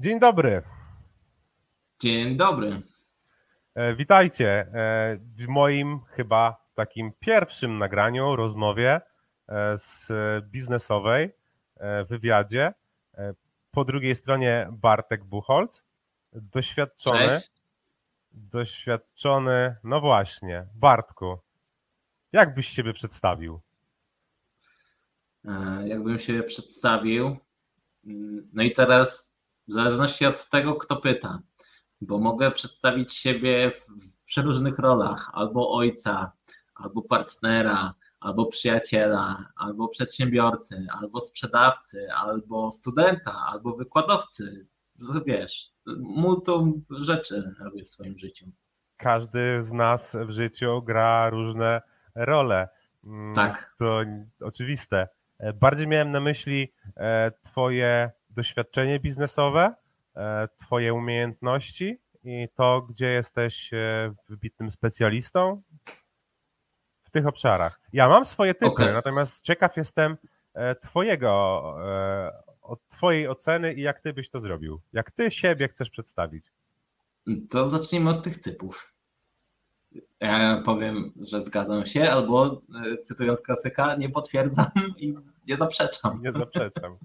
Dzień dobry. Dzień dobry. E, witajcie e, w moim chyba takim pierwszym nagraniu, rozmowie e, z biznesowej, wywiadzie. Po drugiej stronie Bartek Buchholz, doświadczony, Cześć. doświadczony, no właśnie, Bartku, jak byś siebie przedstawił? Jakbym się przedstawił, mm, no i teraz w zależności od tego, kto pyta, bo mogę przedstawić siebie w przeróżnych rolach, albo ojca, albo partnera, albo przyjaciela, albo przedsiębiorcy, albo sprzedawcy, albo studenta, albo wykładowcy. Wiesz, multum rzeczy robię w swoim życiu. Każdy z nas w życiu gra różne role. Mm, tak. To oczywiste. Bardziej miałem na myśli e, Twoje doświadczenie biznesowe, e, Twoje umiejętności i to, gdzie jesteś e, wybitnym specjalistą w tych obszarach. Ja mam swoje typy, okay. natomiast ciekaw jestem e, Twojego, od Twojej oceny i jak Ty byś to zrobił. Jak Ty siebie chcesz przedstawić? To zacznijmy od tych typów. Ja powiem, że zgadzam się, albo cytując klasyka, nie potwierdzam i nie zaprzeczam. Nie zaprzeczam.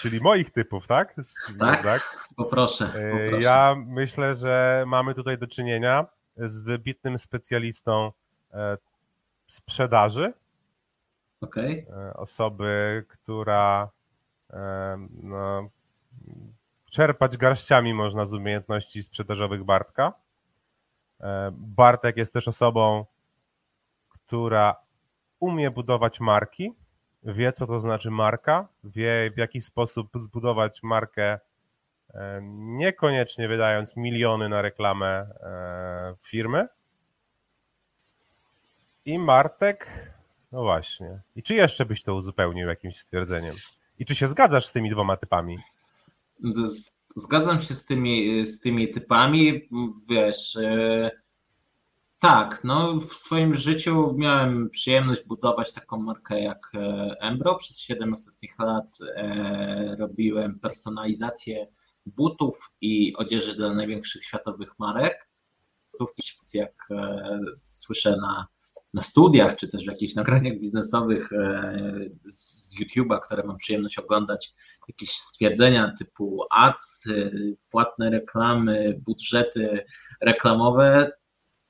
Czyli moich typów, tak? Tak, tak? Poproszę, poproszę. Ja myślę, że mamy tutaj do czynienia z wybitnym specjalistą e, sprzedaży. Okay. Osoby, która e, no, czerpać garściami można z umiejętności sprzedażowych Bartka. E, Bartek jest też osobą, która umie budować marki, wie, co to znaczy marka, wie, w jaki sposób zbudować markę, e, niekoniecznie wydając miliony na reklamę e, firmy. I Martek, no właśnie. I czy jeszcze byś to uzupełnił jakimś stwierdzeniem? I czy się zgadzasz z tymi dwoma typami? Zgadzam się z tymi, z tymi typami. Wiesz, e, tak, no w swoim życiu miałem przyjemność budować taką markę jak e, Embro. Przez 7 ostatnich lat e, robiłem personalizację butów i odzieży dla największych światowych marek. Jak e, słyszę na, na studiach, czy też w jakichś nagraniach biznesowych z YouTube'a, które mam przyjemność oglądać, jakieś stwierdzenia typu ads, płatne reklamy, budżety reklamowe,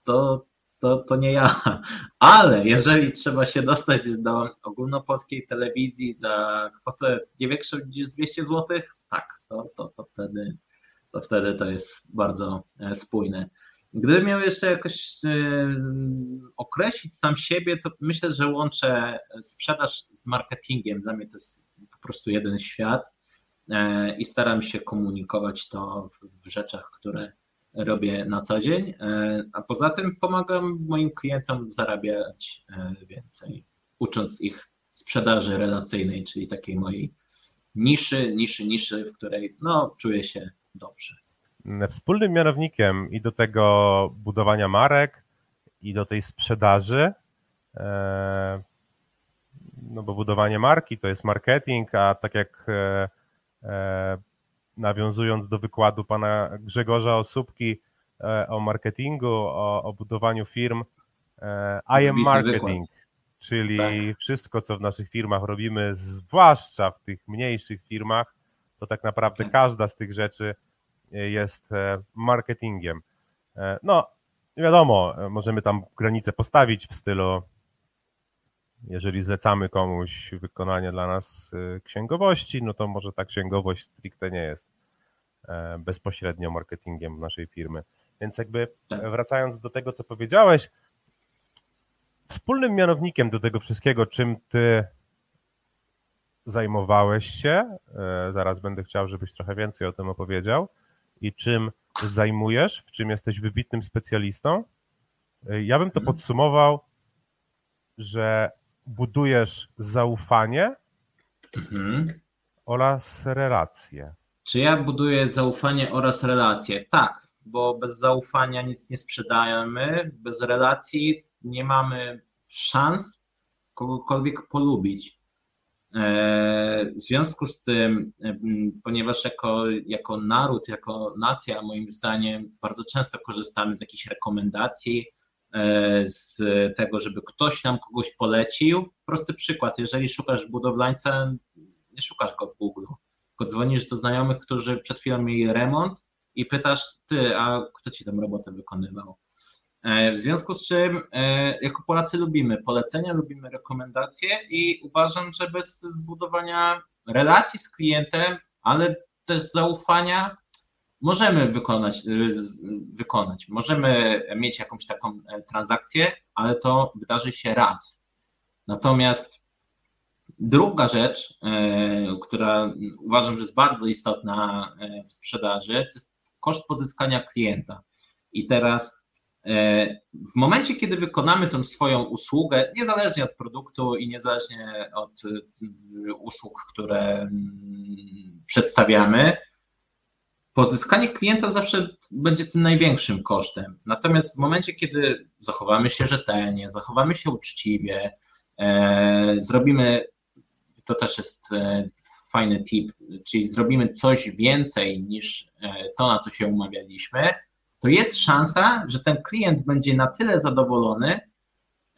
to, to, to nie ja. Ale jeżeli trzeba się dostać do ogólnopolskiej telewizji za kwotę nie większą niż 200 zł, tak, to, to, to, wtedy, to wtedy to jest bardzo e, spójne. Gdybym miał jeszcze jakoś e, określić sam siebie, to myślę, że łączę sprzedaż z marketingiem. Dla mnie to jest po prostu jeden świat e, i staram się komunikować to w rzeczach, które robię na co dzień, e, a poza tym pomagam moim klientom zarabiać e, więcej, ucząc ich sprzedaży relacyjnej, czyli takiej mojej niszy, niszy, niszy, w której no, czuję się dobrze. Wspólnym mianownikiem i do tego budowania marek, i do tej sprzedaży, e, no bo budowanie marki to jest marketing, a tak jak nawiązując do wykładu pana Grzegorza Osóbki e, o marketingu, o, o budowaniu firm, e, I am marketing, czyli tak. wszystko, co w naszych firmach robimy, zwłaszcza w tych mniejszych firmach, to tak naprawdę tak. każda z tych rzeczy jest e, marketingiem. No, wiadomo, możemy tam granicę postawić w stylu jeżeli zlecamy komuś wykonanie dla nas y, księgowości, no to może ta księgowość stricte nie jest e, bezpośrednio marketingiem naszej firmy. Więc jakby tak. wracając do tego, co powiedziałeś, wspólnym mianownikiem do tego wszystkiego, czym ty zajmowałeś się, e, zaraz będę chciał, żebyś trochę więcej o tym opowiedział, i czym zajmujesz, w czym jesteś wybitnym specjalistą, e, ja bym to mhm. podsumował, że budujesz zaufanie mhm. oraz relacje. Czy ja buduję zaufanie oraz relacje? Tak, bo bez zaufania nic nie sprzedajemy, bez relacji nie mamy szans kogokolwiek polubić. W związku z tym, ponieważ jako, jako naród, jako nacja, moim zdaniem, bardzo często korzystamy z jakichś rekomendacji, z tego, żeby ktoś nam kogoś polecił. Prosty przykład, jeżeli szukasz budowlańca, nie szukasz go w Google, tylko dzwonisz do znajomych, którzy przed chwilą mieli remont i pytasz, ty, a kto ci tę robotę wykonywał? E, w związku z czym, e, jako Polacy lubimy polecenia, lubimy rekomendacje i uważam, że bez zbudowania relacji z klientem, ale też zaufania, możemy wykonać, wykonać. Możemy mieć jakąś taką e, transakcję, ale to wydarzy się raz. Natomiast druga rzecz, która uważam, że jest bardzo istotna w sprzedaży, to jest koszt pozyskania klienta. I teraz E, w momencie, kiedy wykonamy tę swoją usługę, niezależnie od produktu i niezależnie od e, usług, które mm, przedstawiamy, pozyskanie klienta zawsze będzie tym największym kosztem. Natomiast w momencie, kiedy zachowamy się rzetelnie, zachowamy się uczciwie, e, zrobimy, to też jest fajny tip, czyli zrobimy coś więcej niż to, na co się umawialiśmy, to jest szansa, że ten klient będzie na tyle zadowolony,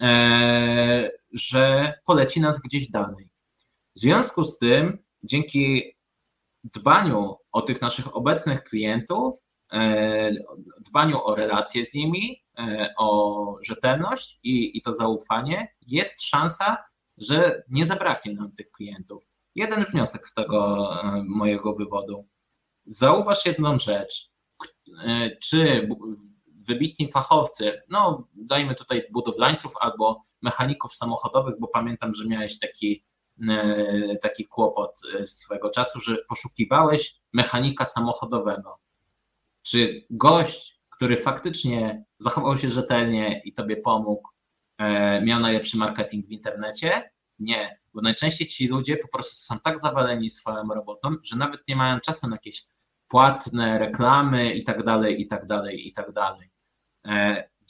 e, że poleci nas gdzieś dalej. W związku z tym, dzięki dbaniu o tych naszych obecnych klientów, e, dbaniu o relacje z nimi, e, o rzetelność i, i to zaufanie, jest szansa, że nie zabraknie nam tych klientów. Jeden wniosek z tego mojego wywodu. Zauważ jedną rzecz. E, czy wybitni fachowcy, no dajmy tutaj budowlańców albo mechaników samochodowych, bo pamiętam, że miałeś taki, e, taki kłopot e, swego czasu, że poszukiwałeś mechanika samochodowego. Czy gość, który faktycznie zachował się rzetelnie i tobie pomógł, miał najlepszy marketing w internecie? Nie, bo najczęściej ci ludzie po prostu są tak zawaleni swoją robotą, że nawet nie mają czasu na jakieś płatne reklamy i tak dalej, i tak dalej, i tak dalej.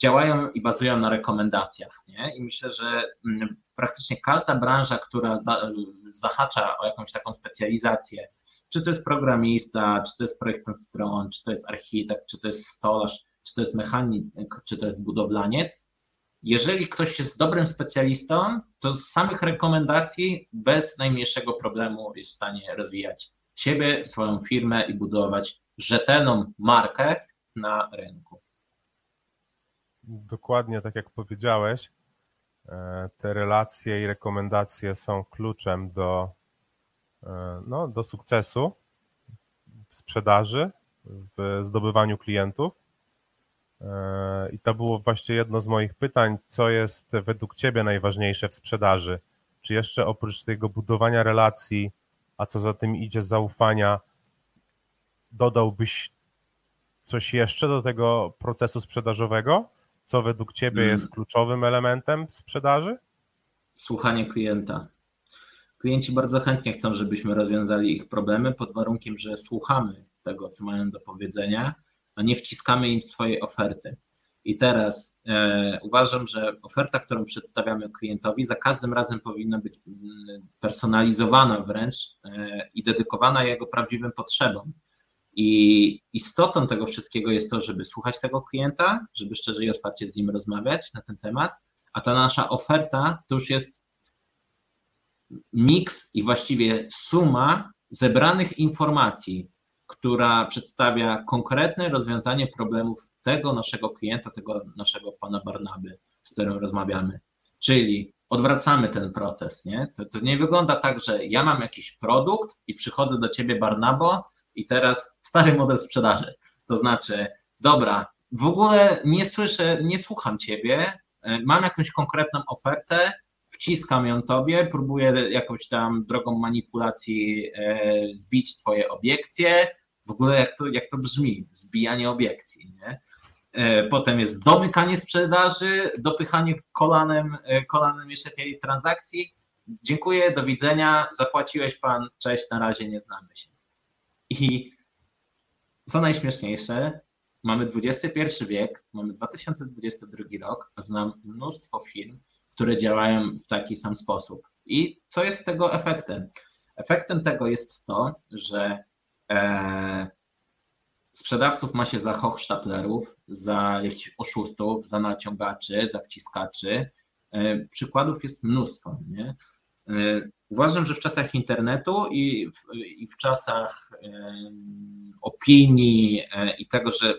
Działają i bazują na rekomendacjach. Nie? I myślę, że mm, praktycznie każda branża, która zahacza o jakąś taką specjalizację, czy to jest programista, czy to jest projektant stron, czy to jest architekt, czy to jest stolarz, czy to jest mechanik, czy to jest budowlaniec, jeżeli ktoś jest dobrym specjalistą, to z samych rekomendacji bez najmniejszego problemu jest w stanie rozwijać siebie, swoją firmę i budować rzetelną markę na rynku. Dokładnie tak jak powiedziałeś, e, te relacje i rekomendacje są kluczem do, e, no, do sukcesu w sprzedaży, w zdobywaniu klientów. E, I to było właśnie jedno z moich pytań, co jest według Ciebie najważniejsze w sprzedaży? Czy jeszcze oprócz tego budowania relacji, a co za tym idzie zaufania, dodałbyś coś jeszcze do tego procesu sprzedażowego? Co według Ciebie hmm. jest kluczowym elementem sprzedaży? Słuchanie klienta. Klienci bardzo chętnie chcą, żebyśmy rozwiązali ich problemy pod warunkiem, że słuchamy tego, co mają do powiedzenia, a nie wciskamy im swojej oferty. I teraz e, uważam, że oferta, którą przedstawiamy klientowi, za każdym razem powinna być mm, personalizowana wręcz e, i dedykowana jego prawdziwym potrzebom. I istotą tego wszystkiego jest to, żeby słuchać tego klienta, żeby szczerze i otwarcie z nim rozmawiać na ten temat, a ta nasza oferta to już jest miks i właściwie suma zebranych informacji, która przedstawia konkretne rozwiązanie problemów tego naszego klienta, tego naszego pana Barnaby, z którym rozmawiamy. Czyli odwracamy ten proces, nie? To, to nie wygląda tak, że ja mam jakiś produkt i przychodzę do ciebie Barnabo i teraz stary model sprzedaży. To znaczy, dobra, w ogóle nie słyszę, nie słucham ciebie, e, mam jakąś konkretną ofertę, wciskam ją tobie, próbuję jakąś tam drogą manipulacji e, zbić twoje obiekcje. W ogóle jak to, jak to brzmi, zbijanie obiekcji, nie? E, potem jest domykanie sprzedaży, dopychanie kolanem, kolanem jeszcze tej transakcji. Dziękuję, do widzenia, zapłaciłeś pan, cześć, na razie nie znamy się. I co najśmieszniejsze, mamy XXI wiek, mamy 2022 rok, a znam mnóstwo firm, które działają w taki sam sposób. I co jest tego efektem? Efektem tego jest to, że e, sprzedawców ma się za hochsztaplerów, za jakichś oszustów, za naciągaczy, za wciskaczy. E, przykładów jest mnóstwo. Nie? E, uważam, że w czasach internetu i w, i w czasach opinii e, i tego, że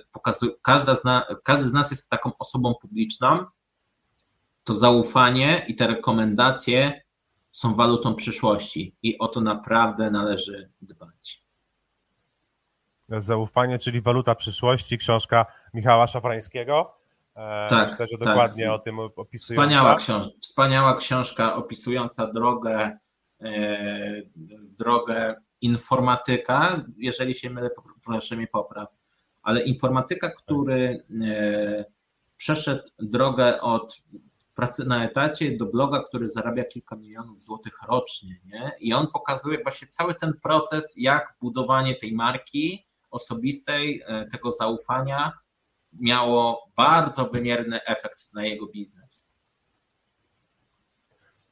każda z na, każdy z nas jest taką osobą publiczną, to zaufanie i te rekomendacje są walutą przyszłości i o to naprawdę należy dbać. Zaufanie, czyli waluta przyszłości, książka Michała Szafrańskiego. E, tak, Myślę, że dokładnie tak. o tym opisuje. Wspaniała, książ wspaniała książka opisująca drogę, e, drogę informatyka, jeżeli się mylę, proszę mnie popraw, ale informatyka, który e, przeszedł drogę od pracy na etacie do bloga, który zarabia kilka milionów złotych rocznie. Nie? I on pokazuje właśnie cały ten proces, jak budowanie tej marki osobistej, e, tego zaufania miało bardzo wymierny efekt na jego biznes.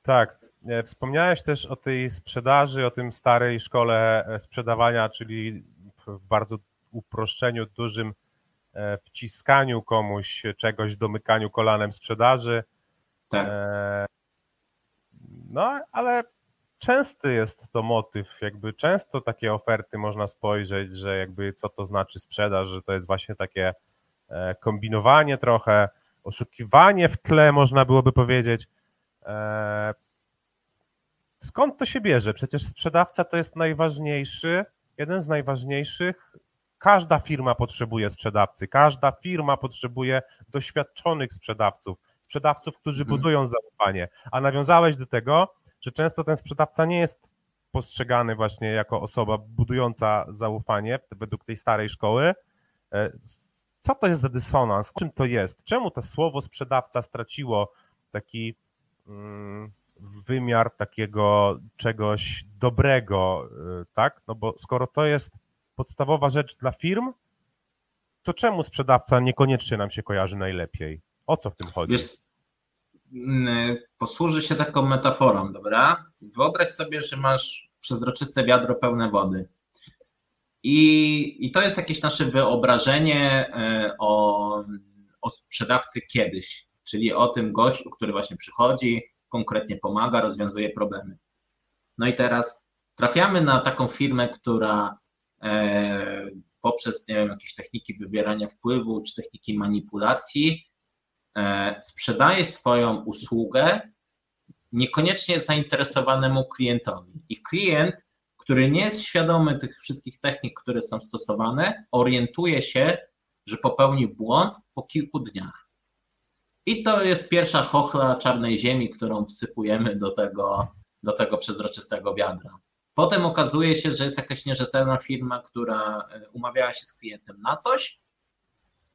Tak. E, wspomniałeś też o tej sprzedaży, o tym starej szkole e, sprzedawania, czyli w bardzo uproszczeniu, dużym wciskaniu komuś czegoś, domykaniu kolanem sprzedaży. Tak. No, ale częsty jest to motyw, jakby często takie oferty można spojrzeć, że jakby co to znaczy sprzedaż, że to jest właśnie takie e, kombinowanie trochę, oszukiwanie w tle, można byłoby powiedzieć. E, skąd to się bierze? Przecież sprzedawca to jest najważniejszy, jeden z najważniejszych. Każda firma potrzebuje sprzedawcy, każda firma potrzebuje doświadczonych sprzedawców, sprzedawców, którzy mhm. budują zaufanie. A nawiązałeś do tego, że często ten sprzedawca nie jest postrzegany właśnie jako osoba budująca zaufanie według tej starej szkoły. Co to jest za dysonans? Czym to jest? Czemu to słowo sprzedawca straciło taki mm, wymiar takiego czegoś dobrego, e, tak? No bo skoro to jest podstawowa rzecz dla firm, to czemu sprzedawca niekoniecznie nam się kojarzy najlepiej? O co w tym chodzi? Wiesz, Mm, posłuży się taką metaforą, dobra? Wyobraź sobie, że masz przezroczyste wiadro pełne wody. I, I to jest jakieś nasze wyobrażenie e, o, o sprzedawcy kiedyś, czyli o tym gościu, który właśnie przychodzi, konkretnie pomaga, rozwiązuje problemy. No i teraz trafiamy na taką firmę, która e, poprzez nie wiem, jakieś techniki wywierania wpływu czy techniki manipulacji E, sprzedaje swoją usługę niekoniecznie zainteresowanemu klientowi. I klient, który nie jest świadomy tych wszystkich technik, które są stosowane, orientuje się, że popełnił błąd po kilku dniach. I to jest pierwsza chochla czarnej ziemi, którą wsypujemy do tego, do tego przezroczystego wiadra. Potem okazuje się, że jest jakaś nierzetelna firma, która e, umawiała się z klientem na coś,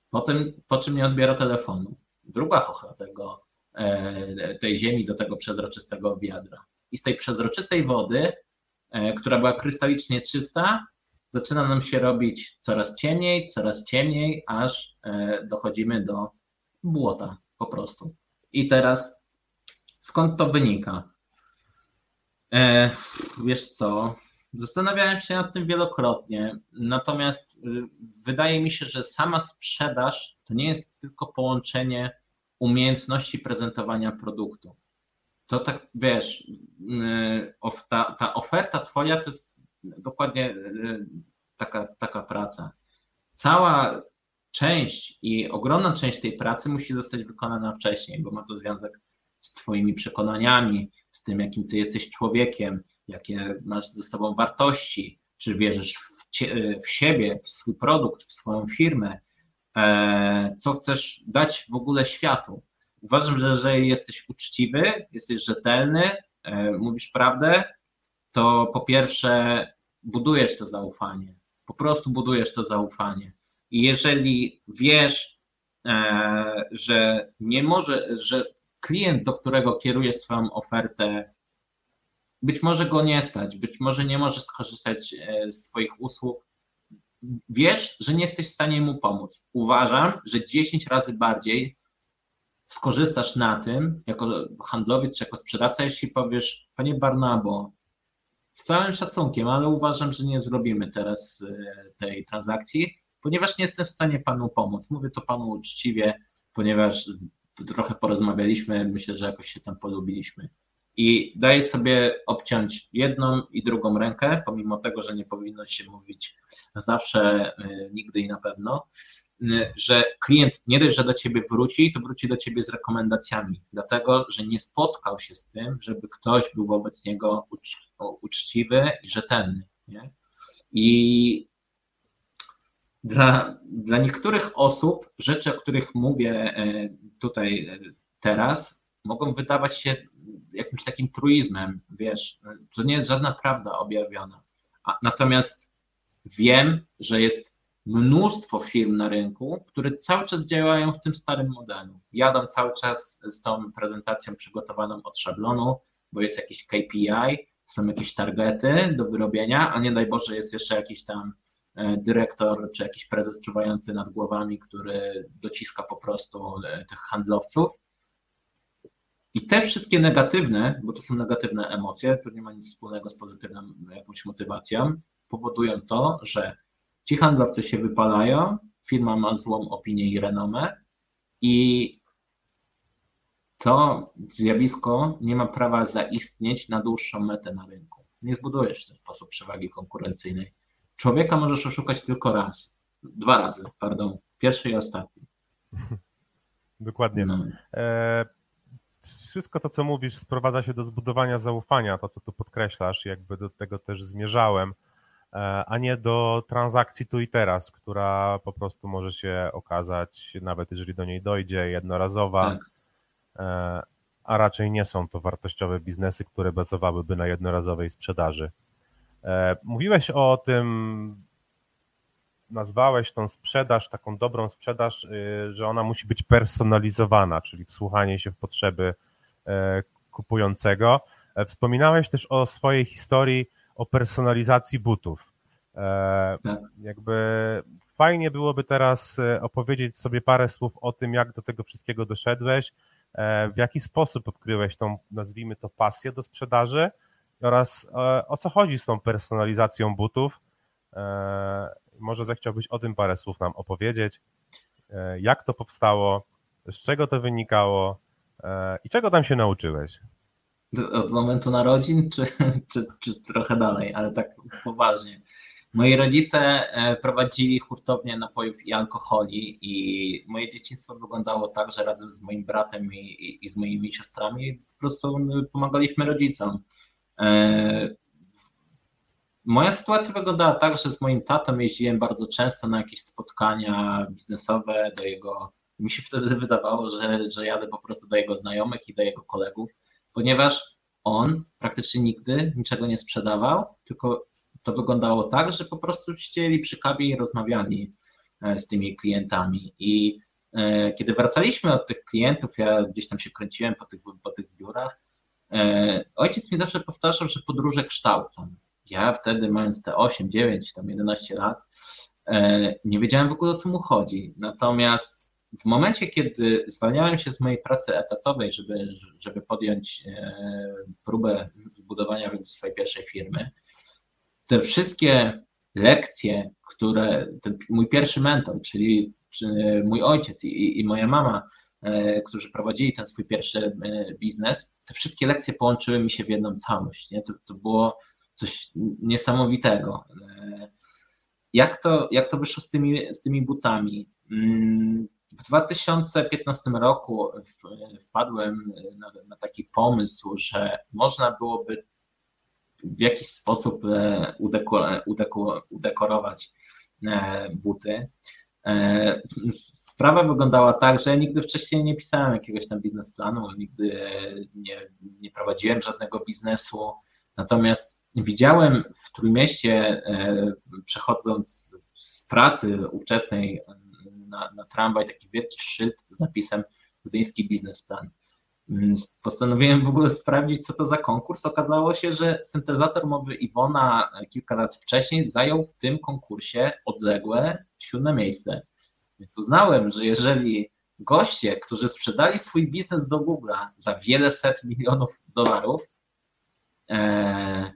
potem, po czym nie odbiera telefonu druga chochla tego, e, tej ziemi do tego przezroczystego wiadra. I z tej przezroczystej wody, która była krystalicznie czysta, zaczyna nam się robić coraz ciemniej, coraz ciemniej, aż e, dochodzimy do błota po prostu. I teraz skąd to wynika? Wiesz co? Zastanawiałem się nad tym wielokrotnie, natomiast y, wydaje mi się, że sama sprzedaż to nie jest tylko połączenie umiejętności prezentowania produktu. To tak, wiesz, y, ta, ta oferta twoja to jest dokładnie y, taka, taka praca. Cała część i ogromna część tej pracy musi zostać wykonana wcześniej, bo ma to związek z Twoimi przekonaniami, z tym, jakim Ty jesteś człowiekiem, jakie masz ze sobą wartości, czy wierzysz w, cie, w siebie, w swój produkt, w swoją firmę, e, co chcesz dać w ogóle światu. Uważam, że jeżeli jesteś uczciwy, jesteś rzetelny, e, mówisz prawdę, to po pierwsze budujesz to zaufanie. Po prostu budujesz to zaufanie. I jeżeli wiesz, e, że nie może, że klient, do którego kierujesz swoją ofertę, być może go nie stać, być może nie możesz skorzystać e, z swoich usług, wiesz, że nie jesteś w stanie mu pomóc. Uważam, że 10 razy bardziej skorzystasz na tym, jako handlowiec czy jako sprzedawca, jeśli powiesz, panie Barnabo, z całym szacunkiem, ale uważam, że nie zrobimy teraz e, tej transakcji, ponieważ nie jestem w stanie panu pomóc. Mówię to panu uczciwie, ponieważ trochę porozmawialiśmy, myślę, że jakoś się tam polubiliśmy. I daję sobie obciąć jedną i drugą rękę, pomimo tego, że nie powinno się mówić zawsze, e, nigdy i na pewno, że klient nie dość, że do ciebie wróci, to wróci do ciebie z rekomendacjami, dlatego że nie spotkał się z tym, żeby ktoś był wobec niego uczciwy i rzetelny. Nie? I dla, dla niektórych osób rzeczy, o których mówię e, tutaj e, teraz, mogą wydawać się jakimś takim truizmem, wiesz, to nie jest żadna prawda objawiona. A, natomiast wiem, że jest mnóstwo firm na rynku, które cały czas działają w tym starym modelu. Jadą cały czas z tą prezentacją przygotowaną od szablonu, bo jest jakiś KPI, są jakieś targety do wyrobienia, a nie daj Boże jest jeszcze jakiś tam e, dyrektor czy jakiś prezes czuwający nad głowami, który dociska po prostu e, tych handlowców. I te wszystkie negatywne, bo to są negatywne emocje, to nie ma nic wspólnego z pozytywną jakąś motywacją, powodują to, że Ci handlowcy się wypalają, firma ma złą opinię i renomę i to zjawisko nie ma prawa zaistnieć na dłuższą metę na rynku. Nie zbudujesz w ten sposób przewagi konkurencyjnej. Człowieka możesz oszukać tylko raz, dwa razy, pardon, pierwszy i ostatni. Dokładnie. No. E, wszystko to, co mówisz, sprowadza się do zbudowania zaufania, to, co tu podkreślasz, jakby do tego też zmierzałem. E, a nie do transakcji tu i teraz, która po prostu może się okazać, nawet jeżeli do niej dojdzie, jednorazowa, tak. E, a raczej nie są to wartościowe biznesy, które bazowałyby na jednorazowej sprzedaży. E, mówiłeś o tym, nazwałeś tą sprzedaż, taką dobrą sprzedaż, y, że ona musi być personalizowana, czyli wsłuchanie się w potrzeby kupującego. Wspominałeś też o swojej historii o personalizacji butów. E, tak. Jakby fajnie byłoby teraz e, opowiedzieć sobie parę słów o tym, jak do tego wszystkiego doszedłeś, e, w jaki sposób odkryłeś tą, nazwijmy to, pasję do sprzedaży oraz o co chodzi z tą personalizacją butów. Może zechciałbyś o tym parę słów nam opowiedzieć, jak to powstało, z czego to wynikało i czego tam się nauczyłeś? Od momentu narodzin, czy, czy, czy trochę dalej, ale tak poważnie. Moi rodzice e, prowadzili hurtownię napojów i alkoholi i moje dzieciństwo wyglądało tak, że razem z moim bratem i, i, i z moimi siostrami po prostu pomagaliśmy rodzicom. E, moja sytuacja wyglądała tak, że z moim tatą jeździłem bardzo często na jakieś spotkania biznesowe do jego. Mi się wtedy wydawało, że, że jadę po prostu do jego znajomych i do jego kolegów ponieważ on praktycznie nigdy niczego nie sprzedawał, tylko to wyglądało tak, że po prostu siedzieli przy kawie i rozmawiali e, z tymi klientami. I e, kiedy wracaliśmy od tych klientów, ja gdzieś tam się kręciłem po tych, po tych biurach, e, ojciec mi zawsze powtarzał, że podróże kształcą. Ja wtedy, mając te 8, 9, tam 11 lat, nie wiedziałem w ogóle o co mu chodzi. Natomiast w momencie, kiedy zwalniałem się z mojej pracy etatowej, żeby, żeby podjąć e, próbę zbudowania swojej pierwszej firmy, te wszystkie lekcje, które mój pierwszy mentor, czyli mój ojciec i, i moja mama, e, którzy prowadzili ten swój pierwszy e, biznes, te wszystkie lekcje połączyły mi się w jedną całość. Nie? To, to było coś niesamowitego. Jak to, jak to wyszło z tymi, z tymi butami? W 2015 roku wpadłem na, na, taki pomysł, że można byłoby w jakiś sposób e, udekorować e, buty. E, sprawa wyglądała tak, że nigdy wcześniej nie pisałem jakiegoś tam biznesplanu, nigdy nie, nie prowadziłem żadnego biznesu. Natomiast widziałem w Trójmieście, przechodząc z pracy ówczesnej na, na tramwaj taki wielki szyld z napisem Gdyński Biznesplan. Mm, postanowiłem w ogóle sprawdzić, co to za konkurs. Okazało się, że syntezator mowy Iwona kilka lat wcześniej zajął w tym konkursie odległe siódme miejsce. Więc uznałem, że jeżeli goście, którzy sprzedali swój biznes do Google'a za wiele set milionów dolarów, e,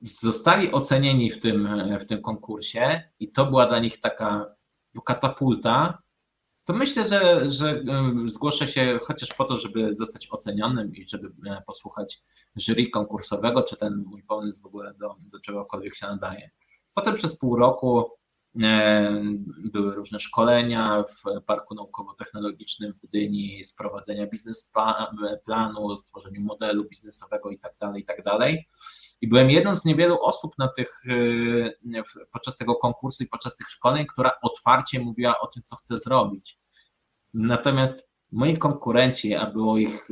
zostali ocenieni w tym, w tym konkursie i to była dla nich taka katapulta, to myślę, że, że zgłoszę się chociaż po to, żeby zostać ocenionym i żeby e, posłuchać jury konkursowego, czy ten mój pomysł w ogóle do, do czegokolwiek się nadaje. Potem przez pół roku e, były różne szkolenia w Parku Naukowo-Technologicznym w Gdyni, sprowadzenia biznesplanu, stworzeniu modelu biznesowego itd., tak itd. I byłem jedną z niewielu osób na tych, e, podczas tego konkursu i podczas tych szkoleń, która otwarcie mówiła o tym, co chce zrobić. Natomiast moi konkurenci, a było ich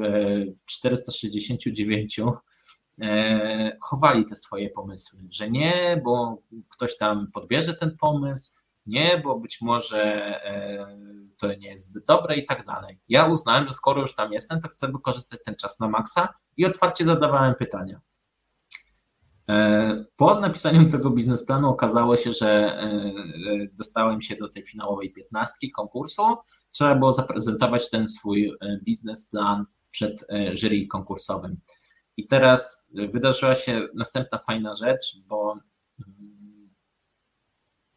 469, e, e, chowali te swoje pomysły, że nie, bo ktoś tam podbierze ten pomysł, nie, bo być może to nie jest zbyt dobre i tak dalej. Ja uznałem, że skoro już tam jestem, to chcę wykorzystać ten czas na maksa i otwarcie zadawałem pytania. Po napisaniu tego biznesplanu okazało się, że dostałem się do tej finałowej piętnastki konkursu. Trzeba było zaprezentować ten swój biznesplan przed jury konkursowym. I teraz wydarzyła się następna fajna rzecz, bo mm,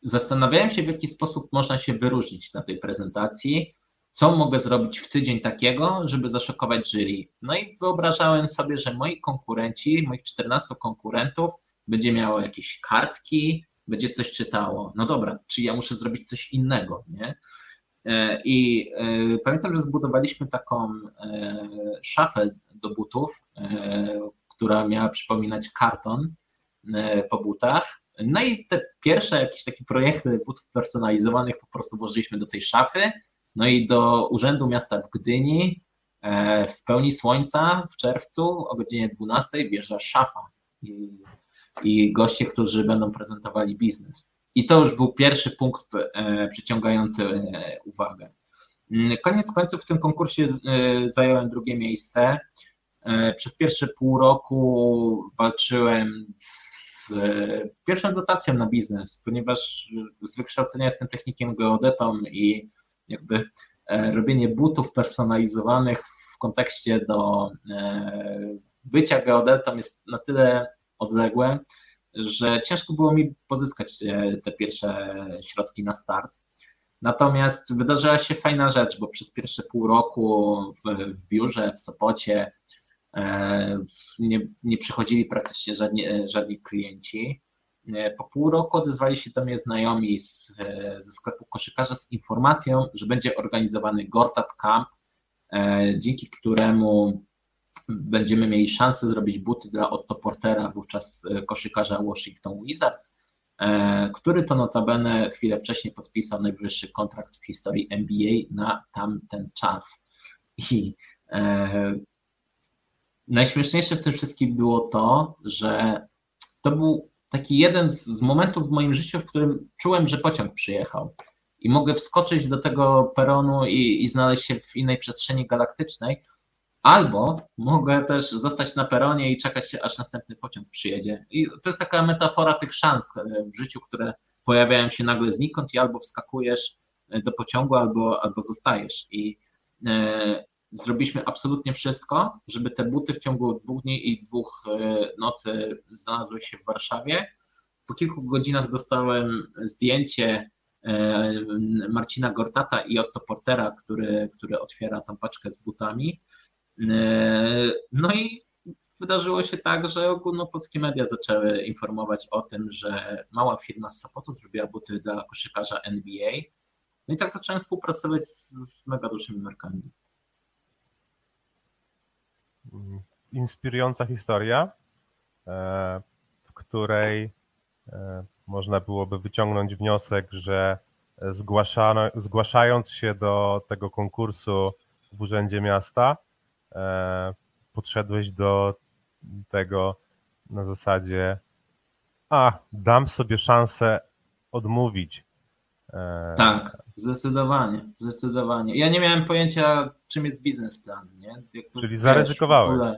zastanawiałem się, w jaki sposób można się wyróżnić na tej prezentacji, co mogę zrobić w tydzień takiego, żeby zaszokować jury. No i wyobrażałem sobie, że moi konkurenci, moich 14 konkurentów, będzie miało jakieś kartki, będzie coś czytało. No dobra, czy ja muszę zrobić coś innego, nie? E, I e, pamiętam, że zbudowaliśmy taką e, szafę do butów, która miała przypominać karton po butach. No i te pierwsze jakieś takie projekty butów personalizowanych po prostu włożyliśmy do tej szafy. No i do Urzędu Miasta w Gdyni w pełni słońca w czerwcu o godzinie 12 wjeżdża szafa i, i goście, którzy będą prezentowali biznes. I to już był pierwszy punkt e, przyciągający e, uwagę. Mm, koniec końców w tym konkursie e, zająłem drugie miejsce. Przez pierwsze pół roku walczyłem z pierwszą dotacją na biznes, ponieważ z wykształcenia jestem technikiem geodetą i jakby robienie butów personalizowanych w kontekście do bycia geodetą jest na tyle odległe, że ciężko było mi pozyskać e, te pierwsze środki na start. Natomiast wydarzyła się fajna rzecz, bo przez pierwsze pół roku w, w biurze, w Sopocie e, nie, nie przychodzili praktycznie żadni, e, żadni klienci. Po pół roku odezwali się do mnie znajomi z, ze sklepu koszykarza z informacją, że będzie organizowany Gortat Camp, dzięki któremu będziemy mieli szansę zrobić buty dla Otto Portera, wówczas e, koszykarza Washington Wizards, e, który to notabene chwilę wcześniej podpisał najwyższy kontrakt w historii NBA na tamten czas. I e, najśmieszniejsze w tym wszystkim było to, że to był taki jeden z, z momentów w moim życiu, w którym czułem, że pociąg przyjechał i mogę wskoczyć do tego peronu i, i znaleźć się w innej przestrzeni galaktycznej, Albo mogę też zostać na peronie i czekać aż następny pociąg przyjedzie. I to jest taka metafora tych szans e, w życiu, które pojawiają się nagle znikąd i albo wskakujesz e, do pociągu, albo, albo zostajesz. I e, zrobiliśmy absolutnie wszystko, żeby te buty w ciągu dwóch dni i dwóch e, nocy znalazły się w Warszawie. Po kilku godzinach dostałem zdjęcie Marcina Gortata i Otto Portera, który, który otwiera tą paczkę z butami. E, no i wydarzyło się tak, że ogólnopolskie media zaczęły informować o tym, że mała firma z Sopotu zrobiła buty dla koszykarza NBA. No i tak zacząłem współpracować z, z mega dużymi markami. Inspirująca historia, e, w której e, można byłoby wyciągnąć wniosek, że zgłaszając się do tego konkursu w Urzędzie Miasta, E, podszedłeś do tego na zasadzie a, dam sobie szansę odmówić. E, tak, zdecydowanie, zdecydowanie. Ja nie miałem pojęcia, czym jest biznesplan, nie? Czyli zaryzykowałeś.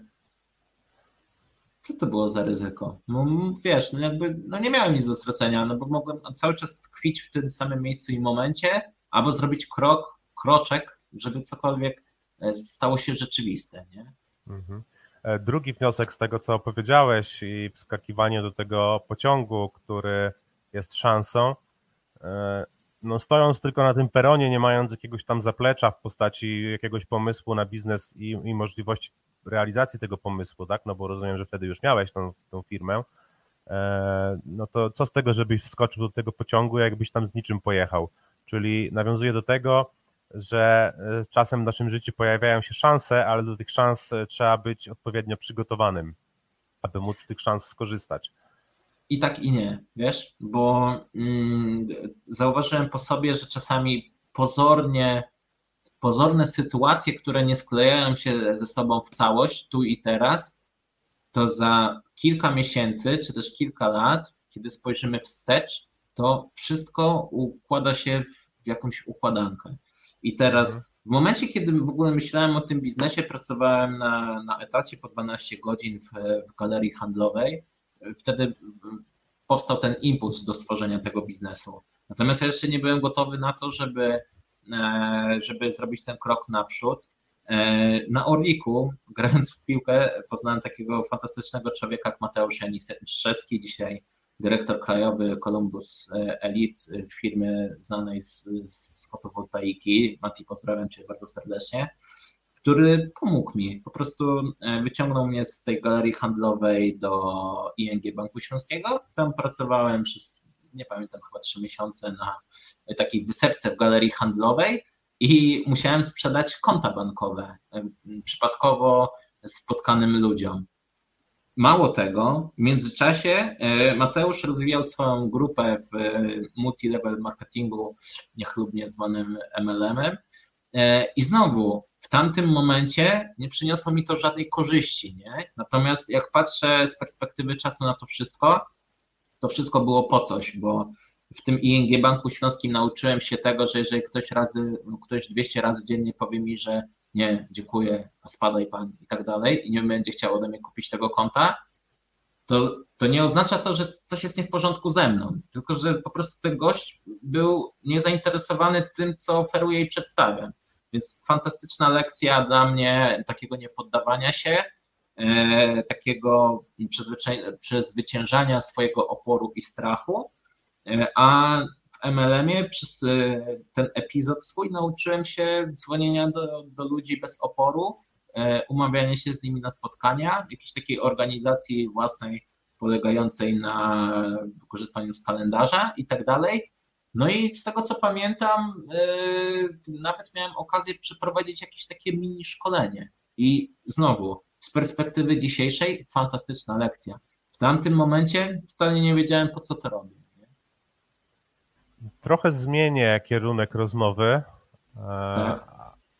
Co to było za ryzyko? No, wiesz, no jakby, no nie miałem nic do stracenia, no bo mogłem cały czas tkwić w tym samym miejscu i momencie, albo zrobić krok, kroczek, żeby cokolwiek stało się rzeczywiste. Nie? Mhm. Drugi wniosek z tego, co opowiedziałeś i wskakiwanie do tego pociągu, który jest szansą, no stojąc tylko na tym peronie, nie mając jakiegoś tam zaplecza w postaci jakiegoś pomysłu na biznes i, i możliwości realizacji tego pomysłu, tak, no bo rozumiem, że wtedy już miałeś tą, tą firmę, e, no to co z tego, żebyś wskoczył do tego pociągu, jakbyś tam z niczym pojechał, czyli nawiązuje do tego, że e, czasem w naszym życiu pojawiają się szanse, ale do tych szans e, trzeba być odpowiednio przygotowanym, aby móc z tych szans skorzystać i tak i nie, wiesz, bo mm, zauważyłem po sobie, że czasami pozornie, pozorne sytuacje, które nie sklejają się ze sobą w całość, tu i teraz, to za kilka miesięcy, czy też kilka lat, kiedy spojrzymy wstecz, to wszystko układa się w jakąś układankę. I teraz mhm. w momencie, kiedy w ogóle myślałem o tym biznesie, pracowałem na, na etacie po 12 godzin w, w galerii handlowej wtedy powstał ten impuls do stworzenia tego biznesu. Natomiast ja jeszcze nie byłem gotowy na to, żeby, e, żeby zrobić ten krok naprzód. E, na Orliku, grając w piłkę, poznałem takiego fantastycznego człowieka jak Mateusz Janiszewski, dzisiaj dyrektor krajowy Columbus Elite, firmy znanej z, z fotowoltaiki. Mati, pozdrawiam Cię bardzo serdecznie który pomógł mi. Po prostu e, wyciągnął mnie z tej galerii handlowej do ING Banku Śląskiego. Tam pracowałem przez, nie pamiętam, chyba trzy miesiące na takiej wysepce w galerii handlowej i musiałem sprzedać konta bankowe e, przypadkowo spotkanym ludziom. Mało tego, w międzyczasie e, Mateusz rozwijał swoją grupę w multi-level marketingu, niechlubnie zwanym MLM-em. I znowu tamtym momencie nie przyniosło mi to żadnej korzyści, nie? Natomiast jak patrzę z perspektywy czasu na to wszystko, to wszystko było po coś, bo w tym ING Banku Śląskim nauczyłem się tego, że jeżeli ktoś razy, ktoś 200 razy dziennie powie mi, że nie, dziękuję, spadaj pan i tak dalej i nie będzie chciał ode mnie kupić tego konta, to, to nie oznacza to, że coś jest nie w porządku ze mną, tylko że po prostu ten gość był niezainteresowany tym, co oferuje i przedstawia. Więc fantastyczna lekcja dla mnie takiego niepoddawania się, e, takiego przezwyciężania swojego oporu i strachu. E, a w MLM-ie przez e, ten epizod swój nauczyłem się dzwonienia do, do ludzi bez oporów, umawiania się z nimi na spotkania, jakiejś takiej organizacji własnej polegającej na wykorzystaniu z kalendarza i tak dalej. No i z tego co pamiętam, yy, nawet miałem okazję przeprowadzić jakieś takie mini szkolenie. I znowu, z perspektywy dzisiejszej, fantastyczna lekcja. W tamtym momencie wcale nie wiedziałem, po co to robię. Trochę zmienię kierunek rozmowy, e, tak.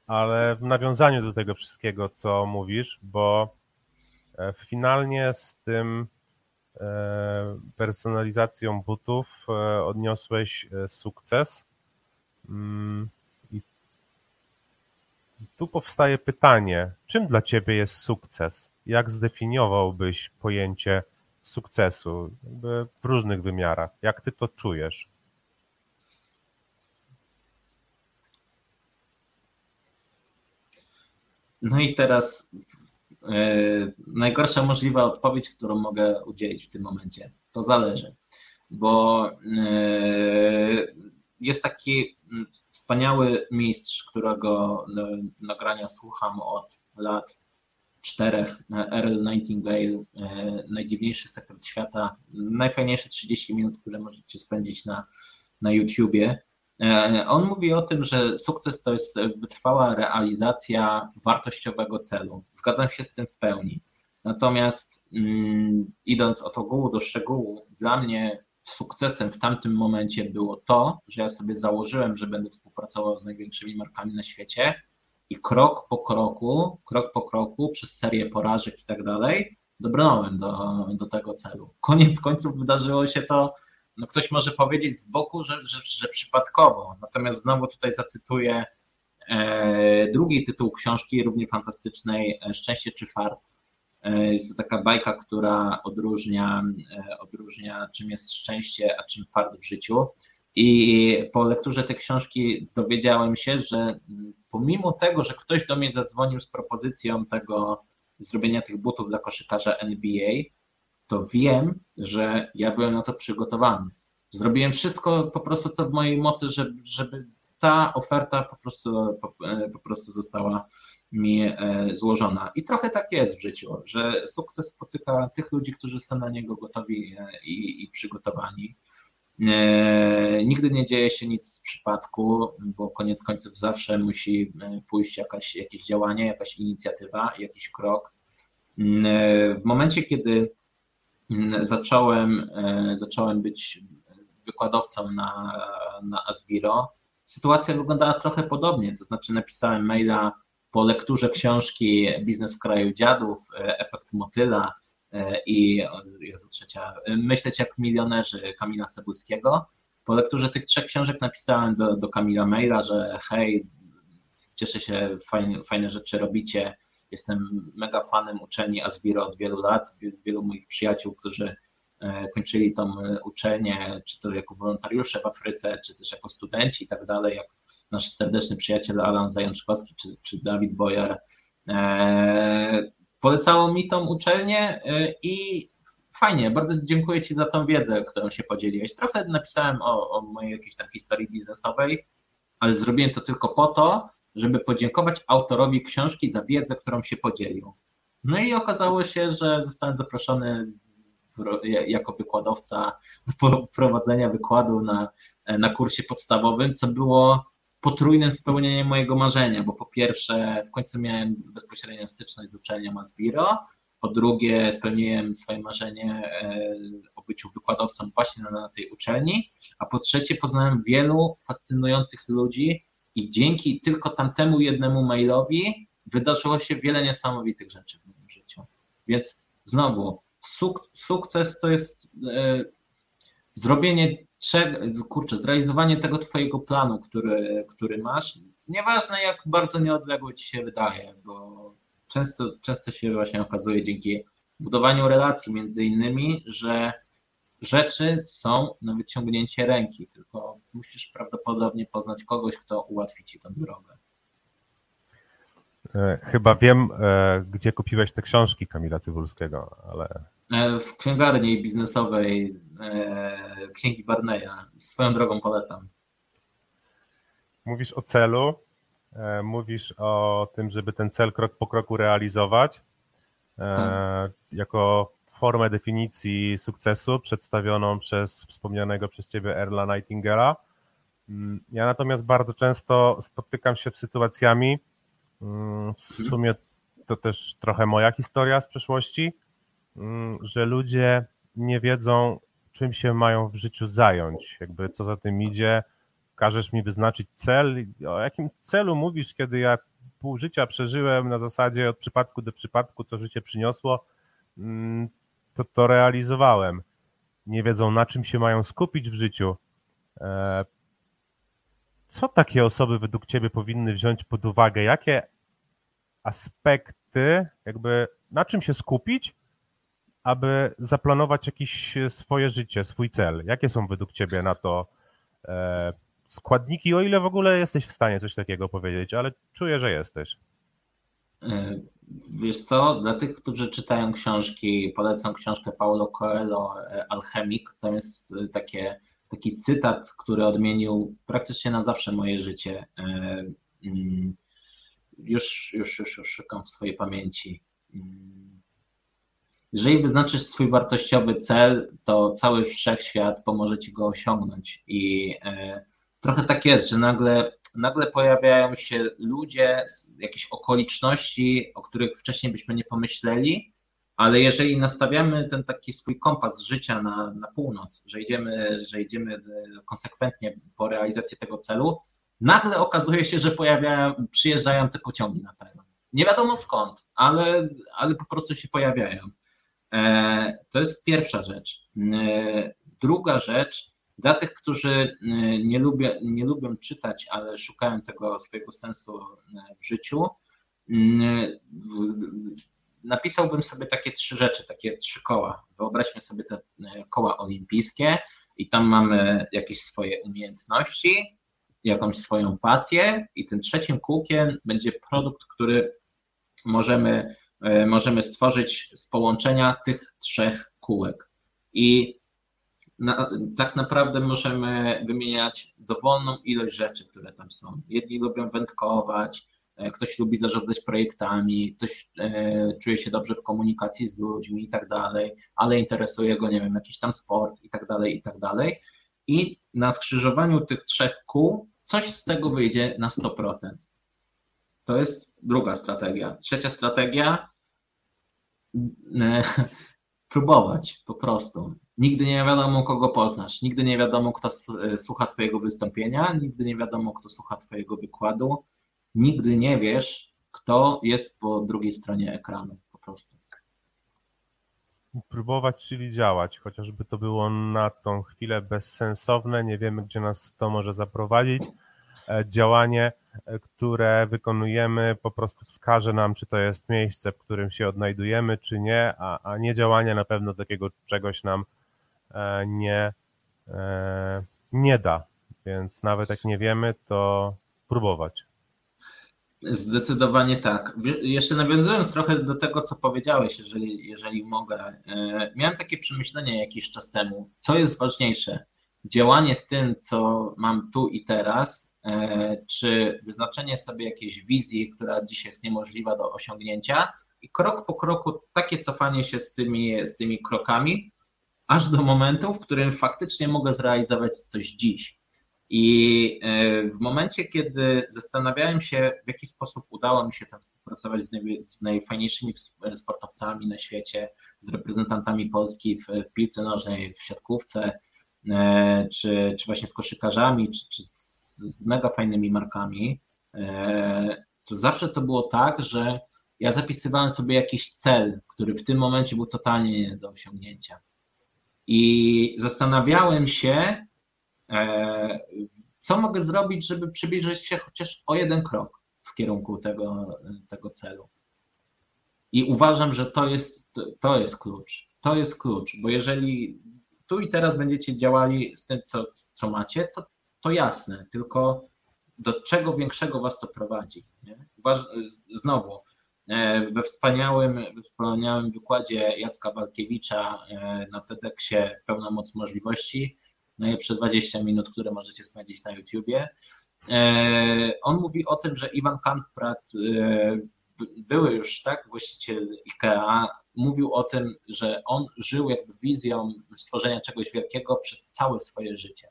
ale w nawiązaniu do tego wszystkiego, co mówisz, bo e, finalnie z tym personalizacją butów e, odniosłeś e, sukces. Mm, I tu powstaje pytanie, czym dla Ciebie jest sukces? Jak zdefiniowałbyś pojęcie sukcesu w różnych wymiarach? Jak Ty to czujesz? No i teraz E, najgorsza możliwa odpowiedź, którą mogę udzielić w tym momencie. To zależy, bo e, jest taki wspaniały mistrz, którego nagrania słucham od lat czterech, Earl Nightingale, e, najdziwniejszy sekret świata, najfajniejsze 30 minut, które możecie spędzić na, na YouTubie. On mówi o tym, że sukces to jest wytrwała realizacja wartościowego celu. Zgadzam się z tym w pełni. Natomiast mm, idąc od ogółu do szczegółu, dla mnie sukcesem w tamtym momencie było to, że ja sobie założyłem, że będę współpracował z największymi markami na świecie i krok po kroku, krok po kroku, przez serię porażek i tak dalej, dobrnąłem do, do tego celu. Koniec końców wydarzyło się to no ktoś może powiedzieć z boku, że, że, że przypadkowo. Natomiast znowu tutaj zacytuję e, drugi tytuł książki, równie fantastycznej, e, Szczęście czy fart. E, jest to taka bajka, która odróżnia, odróżnia czym jest szczęście, a czym fart w życiu. I po lekturze tej książki dowiedziałem się, że pomimo tego, że ktoś do mnie zadzwonił z propozycją tego zrobienia tych butów dla koszykarza NBA, to wiem, że ja byłem na to przygotowany. Zrobiłem wszystko po prostu, co w mojej mocy, żeby, żeby ta oferta po prostu, po, po prostu została mi e, złożona. I trochę tak jest w życiu, że sukces spotyka tych ludzi, którzy są na niego gotowi e, i, i przygotowani. E, nigdy nie dzieje się nic z przypadku, bo koniec końców zawsze musi pójść jakaś, jakieś działanie, jakaś inicjatywa, jakiś krok. W momencie, kiedy zacząłem, zacząłem być wykładowcą na, na Asbiro, sytuacja wyglądała trochę podobnie, to znaczy napisałem maila po lekturze książki Biznes w kraju dziadów, e, Efekt motyla e, i Jezu, trzecia, Myśleć jak milionerzy Kamila Cebulskiego. Po lekturze tych trzech książek napisałem do, do Kamila maila, że hej, cieszę się, fajne, fajne rzeczy robicie, jestem mega fanem uczelni Asbiro od wielu lat, wielu moich przyjaciół, którzy E, kończyli tą e, uczelnię, czy to jako wolontariusze w Afryce, czy też jako studenci i tak dalej, jak nasz serdeczny przyjaciel Alan Zajączkowski, czy, czy Dawid Boyer. E, polecało mi tą uczelnię i fajnie, bardzo dziękuję Ci za tą wiedzę, którą się podzieliłeś. Trochę napisałem o, o mojej jakiejś tam historii biznesowej, ale zrobiłem to tylko po to, żeby podziękować autorowi książki za wiedzę, którą się podzielił. No i okazało się, że zostałem zaproszony jako wykładowca do prowadzenia wykładu na, na kursie podstawowym, co było potrójnym spełnieniem mojego marzenia, bo po pierwsze w końcu miałem bezpośrednią styczność z uczelnią Asbiro, po drugie spełniłem swoje marzenie e, o byciu wykładowcą właśnie na, na tej uczelni, a po trzecie poznałem wielu fascynujących ludzi i dzięki tylko tamtemu jednemu mailowi wydarzyło się wiele niesamowitych rzeczy w moim życiu. Więc znowu, suk sukces to jest e, zrobienie, kurczę, zrealizowanie tego twojego planu, który, który masz. Nieważne jak bardzo nieodległy ci się wydaje, bo często, często się właśnie okazuje dzięki budowaniu relacji między innymi, że rzeczy są na wyciągnięcie ręki, tylko musisz prawdopodobnie poznać kogoś, kto ułatwi ci tę drogę. E, chyba wiem, e, gdzie kupiłeś te książki Kamila Cybulskiego, ale... E, w księgarni biznesowej Księgi Barneya. Swoją drogą polecam. Mówisz o celu, mówisz o tym, żeby ten cel krok po kroku realizować tak. jako formę definicji sukcesu przedstawioną przez wspomnianego przez Ciebie Erla Nightingala. Mm, ja natomiast bardzo często spotykam się w sytuacjami, Mm, w sumie to też trochę moja historia z przeszłości, mm, że ludzie nie wiedzą, czym się mają w życiu zająć, jakby co za tym idzie. Każesz mi wyznaczyć cel. O jakim celu mówisz, kiedy ja pół życia przeżyłem na zasadzie od przypadku do przypadku, co życie przyniosło, to to realizowałem. Nie wiedzą, na czym się mają skupić w życiu. E, co takie osoby według Ciebie powinny wziąć pod uwagę? Jakie aspekty, jakby na czym się skupić, aby zaplanować jakieś swoje życie, swój cel? Jakie są według Ciebie na to e, składniki, o ile w ogóle jesteś w stanie coś takiego powiedzieć, ale czuję, że jesteś. Wiesz co, dla tych, którzy czytają książki, polecam książkę Paulo Coelho, e, Alchemik. Tam jest e, takie taki cytat, który odmienił praktycznie na zawsze moje życie. E, mm, już, już, już, już szukam w swojej pamięci. Mm, jeżeli wyznaczysz swój wartościowy cel, to cały wszechświat pomoże ci go osiągnąć. I trochę tak jest, że nagle, nagle pojawiają się ludzie, jakieś okoliczności, o których wcześniej byśmy nie pomyśleli, ale jeżeli nastawiamy ten taki swój kompas życia na, na północ, że idziemy, że idziemy e, konsekwentnie po realizacji tego celu, nagle okazuje się, że pojawiają, przyjeżdżają te pociągi na peron. Nie wiadomo skąd, ale, ale po prostu się pojawiają. E, to jest pierwsza rzecz. E, druga rzecz, dla tych, którzy nie, lubią, nie lubią czytać, ale szukają tego swojego sensu w życiu, napisałbym sobie takie trzy rzeczy, takie trzy koła. Wyobraźmy sobie te koła olimpijskie. i tam mamy jakieś swoje umiejętności, jakąś swoją pasję i tym trzecim kółkiem będzie produkt, który możemy, możemy stworzyć z połączenia tych trzech kółek. I na, tak naprawdę możemy wymieniać dowolną ilość rzeczy, które tam są. Jedni lubią wędkować, e, ktoś lubi zarządzać projektami, ktoś e, czuje się dobrze w komunikacji z ludźmi i tak dalej, ale interesuje go, nie wiem, jakiś tam sport i tak dalej, i tak dalej. I na skrzyżowaniu tych trzech kół coś z tego wyjdzie na 100%. To jest druga strategia. Trzecia strategia, e, próbować po prostu. Nigdy nie wiadomo, kogo poznasz, nigdy nie wiadomo, kto e, słucha Twojego wystąpienia, nigdy nie wiadomo, kto słucha Twojego wykładu, nigdy nie wiesz, kto jest po drugiej stronie ekranu po prostu. Próbować, czyli działać, chociażby to było na tą chwilę bezsensowne, nie wiemy, gdzie nas to może zaprowadzić. E, działanie, e, które wykonujemy, po prostu wskaże nam, czy to jest miejsce, w którym się odnajdujemy, czy nie, a, a nie działanie na pewno takiego czegoś nam nie, e, nie da. Więc nawet jak nie wiemy, to próbować. Zdecydowanie tak. Jeszcze nawiązując trochę do tego, co powiedziałeś, jeżeli, jeżeli mogę. E, miałem takie przemyślenie jakiś czas temu. Co jest ważniejsze? Działanie z tym, co mam tu i teraz, czy wyznaczenie sobie jakiejś wizji, która dziś jest niemożliwa do osiągnięcia, i krok po kroku takie cofanie się z tymi, z tymi krokami, aż do momentu, w którym faktycznie mogę zrealizować coś dziś. I e, w momencie, kiedy zastanawiałem się, w jaki sposób udało mi się tam współpracować z, naj, z najfajniejszymi sportowcami na świecie, z reprezentantami Polski w, w piłce nożnej, w siatkówce, e, czy, czy właśnie z koszykarzami, czy, czy z, z mega fajnymi markami, e, to zawsze to było tak, że ja zapisywałem sobie jakiś cel, który w tym momencie był totalnie nie do osiągnięcia. I zastanawiałem się, e, co mogę zrobić, żeby przybliżyć się chociaż o jeden krok w kierunku tego, tego celu. I uważam, że to jest, to jest klucz. To jest klucz, bo jeżeli tu i teraz będziecie działali z tym, co, co macie, to, to jasne, tylko do czego większego was to prowadzi. Nie? Znowu, we wspaniałym, wspaniałym wykładzie Jacka Walkiewicza e, na TEDxie Pełna Moc Możliwości, najlepsze 20 minut, które możecie spędzić na YouTubie. E, on mówi o tym, że Iwan Kamprad, były już tak właściciel IKEA, mówił o tym, że on żył jakby wizją stworzenia czegoś wielkiego przez całe swoje życie.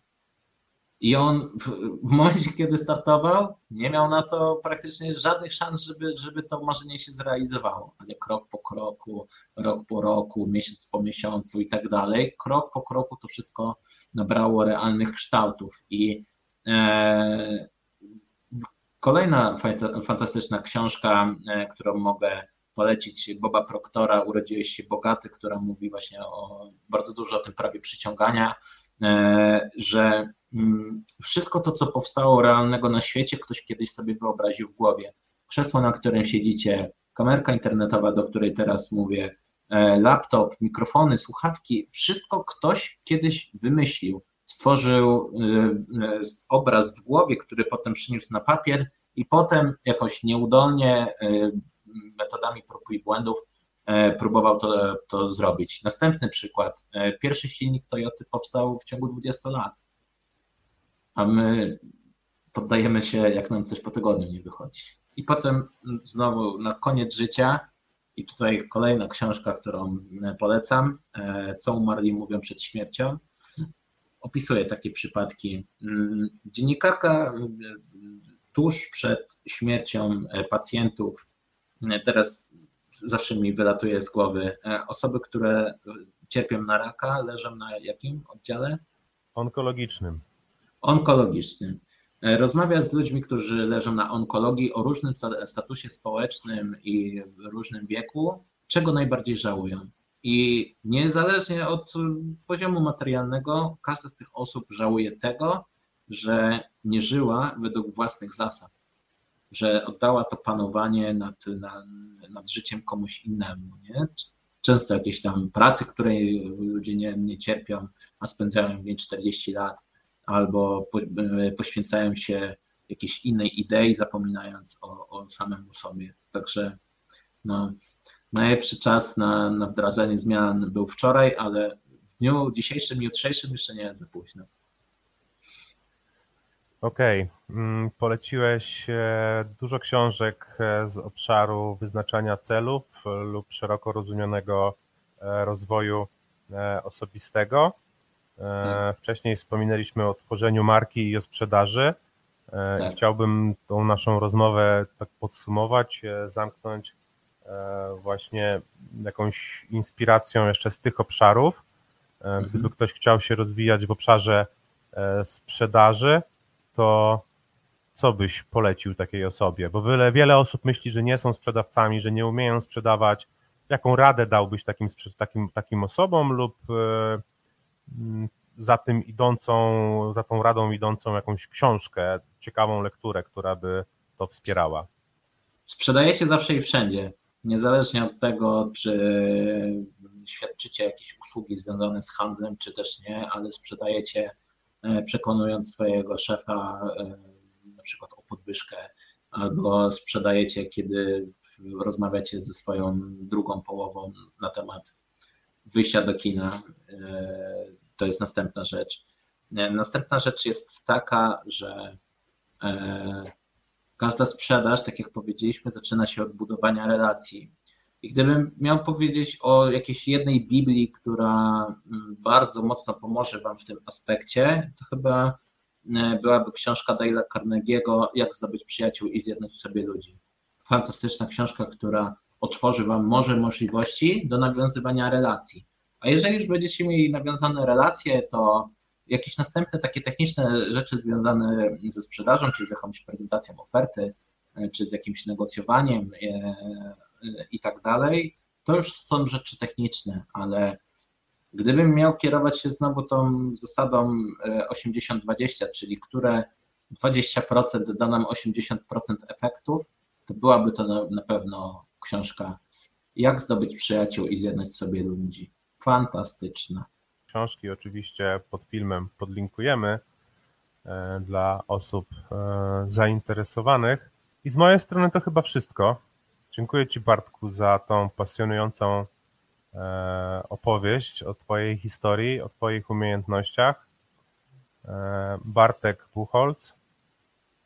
I on w, w, momencie, kiedy startował, nie miał na to praktycznie żadnych szans, żeby, żeby to marzenie się zrealizowało. Ale krok po kroku, rok po roku, miesiąc po miesiącu i tak dalej, krok po kroku to wszystko nabrało realnych kształtów. I e, kolejna fantastyczna książka, e, którą mogę polecić, Boba Proktora, Urodziłeś się bogaty, która mówi właśnie o bardzo dużo o tym prawie przyciągania, że Mm, wszystko to, co powstało realnego na świecie, ktoś kiedyś sobie wyobraził w głowie. Krzesło, na którym siedzicie, kamerka internetowa, do której teraz mówię, e, laptop, mikrofony, słuchawki, wszystko ktoś kiedyś wymyślił. Stworzył e, e, obraz w głowie, który potem przyniósł na papier i potem jakoś nieudolnie metodami prób i błędów próbował to, to zrobić. Następny przykład. Pierwszy silnik Toyoty powstał w ciągu 20 lat a my poddajemy się, jak nam coś po tygodniu nie wychodzi. I potem znowu na koniec życia, i tutaj kolejna książka, którą polecam, e, Co umarli mówią przed śmiercią, opisuje takie przypadki. Mm, dziennikarka e, tuż przed śmiercią e, pacjentów, teraz zawsze mi wylatuje z głowy, osoby, które cierpią na raka, leżą na jakim oddziale? Onkologicznym onkologicznym. E, rozmawia z ludźmi, którzy leżą na onkologii o różnym statusie społecznym i różnym wieku, czego najbardziej żałują. I niezależnie od poziomu materialnego, każda z tych osób żałuje tego, że nie żyła według własnych zasad, że oddała to panowanie nad, nad, nad życiem komuś innemu. Nie? często jakieś tam pracy, której ludzie nie, nie cierpią, a spędzają w niej 40 lat, albo po, poświęcają się jakiejś innej idei, zapominając o, o samemu sobie. Także no, najlepszy czas na, na wdrażanie zmian był wczoraj, ale w dniu dzisiejszym, jutrzejszym jeszcze nie jest za późno. Okej, okay. poleciłeś e, dużo książek e, z obszaru wyznaczania celów lub szeroko rozumianego e, rozwoju osobistego. Tak. Wcześniej wspominaliśmy o tworzeniu marki i o sprzedaży. Tak. Chciałbym tą naszą rozmowę tak podsumować, zamknąć właśnie jakąś inspiracją jeszcze z tych obszarów. Gdyby mhm. ktoś chciał się rozwijać w obszarze sprzedaży, to co byś polecił takiej osobie? Bo wiele, wiele osób myśli, że nie są sprzedawcami, że nie umieją sprzedawać. Jaką radę dałbyś takim, takim, takim osobom lub e, za tym idącą, za tą radą idącą jakąś książkę, ciekawą lekturę, która by to wspierała? Sprzedaje się zawsze i wszędzie. Niezależnie od tego, czy świadczycie jakieś usługi związane z handlem, czy też nie, ale sprzedajecie przekonując swojego szefa e, na przykład o podwyżkę, albo sprzedajecie, kiedy rozmawiacie ze swoją drugą połową na temat wyjścia do kina. E, to jest następna rzecz. Następna rzecz jest taka, że każda sprzedaż, tak jak powiedzieliśmy, zaczyna się od budowania relacji. I gdybym miał powiedzieć o jakiejś jednej Biblii, która mm, bardzo mocno pomoże Wam w tym aspekcie, to chyba e, byłaby książka Dale'a Carnegie'ego Jak zdobyć przyjaciół i zjednać sobie ludzi. Fantastyczna książka, która otworzy Wam morze możliwości do nawiązywania relacji. A jeżeli już będziecie mieli nawiązane relacje, to jakieś następne takie techniczne rzeczy związane ze sprzedażą, czy z jakąś prezentacją oferty, e, czy z jakimś negocjowaniem, e, i tak dalej, to już są rzeczy techniczne, ale gdybym miał kierować się znowu tą zasadą 80-20, e, czyli które 20% da nam 80% efektów, to byłaby to na, pewno książka Jak zdobyć przyjaciół i zjednać sobie ludzi. Fantastyczna. Książki oczywiście pod filmem podlinkujemy e, dla osób e, zainteresowanych. I z mojej strony to chyba wszystko. Dziękuję Ci Bartku za tą pasjonującą e, opowieść o Twojej historii, o Twoich umiejętnościach. E, Bartek Buchholz,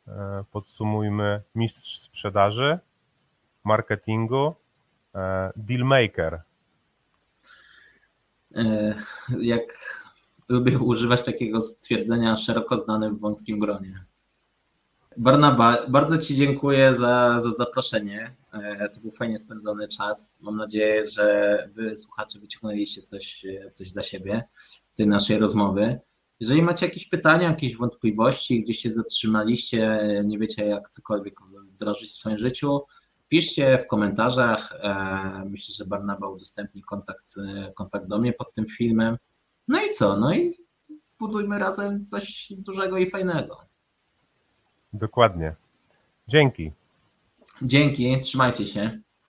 e, podsumujmy, mistrz sprzedaży, marketingu, dealmaker. Jak lubię używać takiego stwierdzenia szeroko znanym w wąskim gronie. Barnaba, bardzo Ci dziękuję za, za zaproszenie. E, to był fajnie spędzony czas. Mam nadzieję, że Wy, słuchacze, wyciągnęliście coś, coś dla siebie z tej naszej rozmowy. Jeżeli macie jakieś pytania, jakieś wątpliwości, gdzieś się zatrzymaliście, nie wiecie, jak cokolwiek wdrożyć w swoim życiu, piszcie w komentarzach. E, myślę, że Barnaba udostępni kontakt, kontakt do mnie pod tym filmem. No i co? No i budujmy razem coś dużego i fajnego. Dokładnie. Dzięki. Dzięki, trzymajcie się.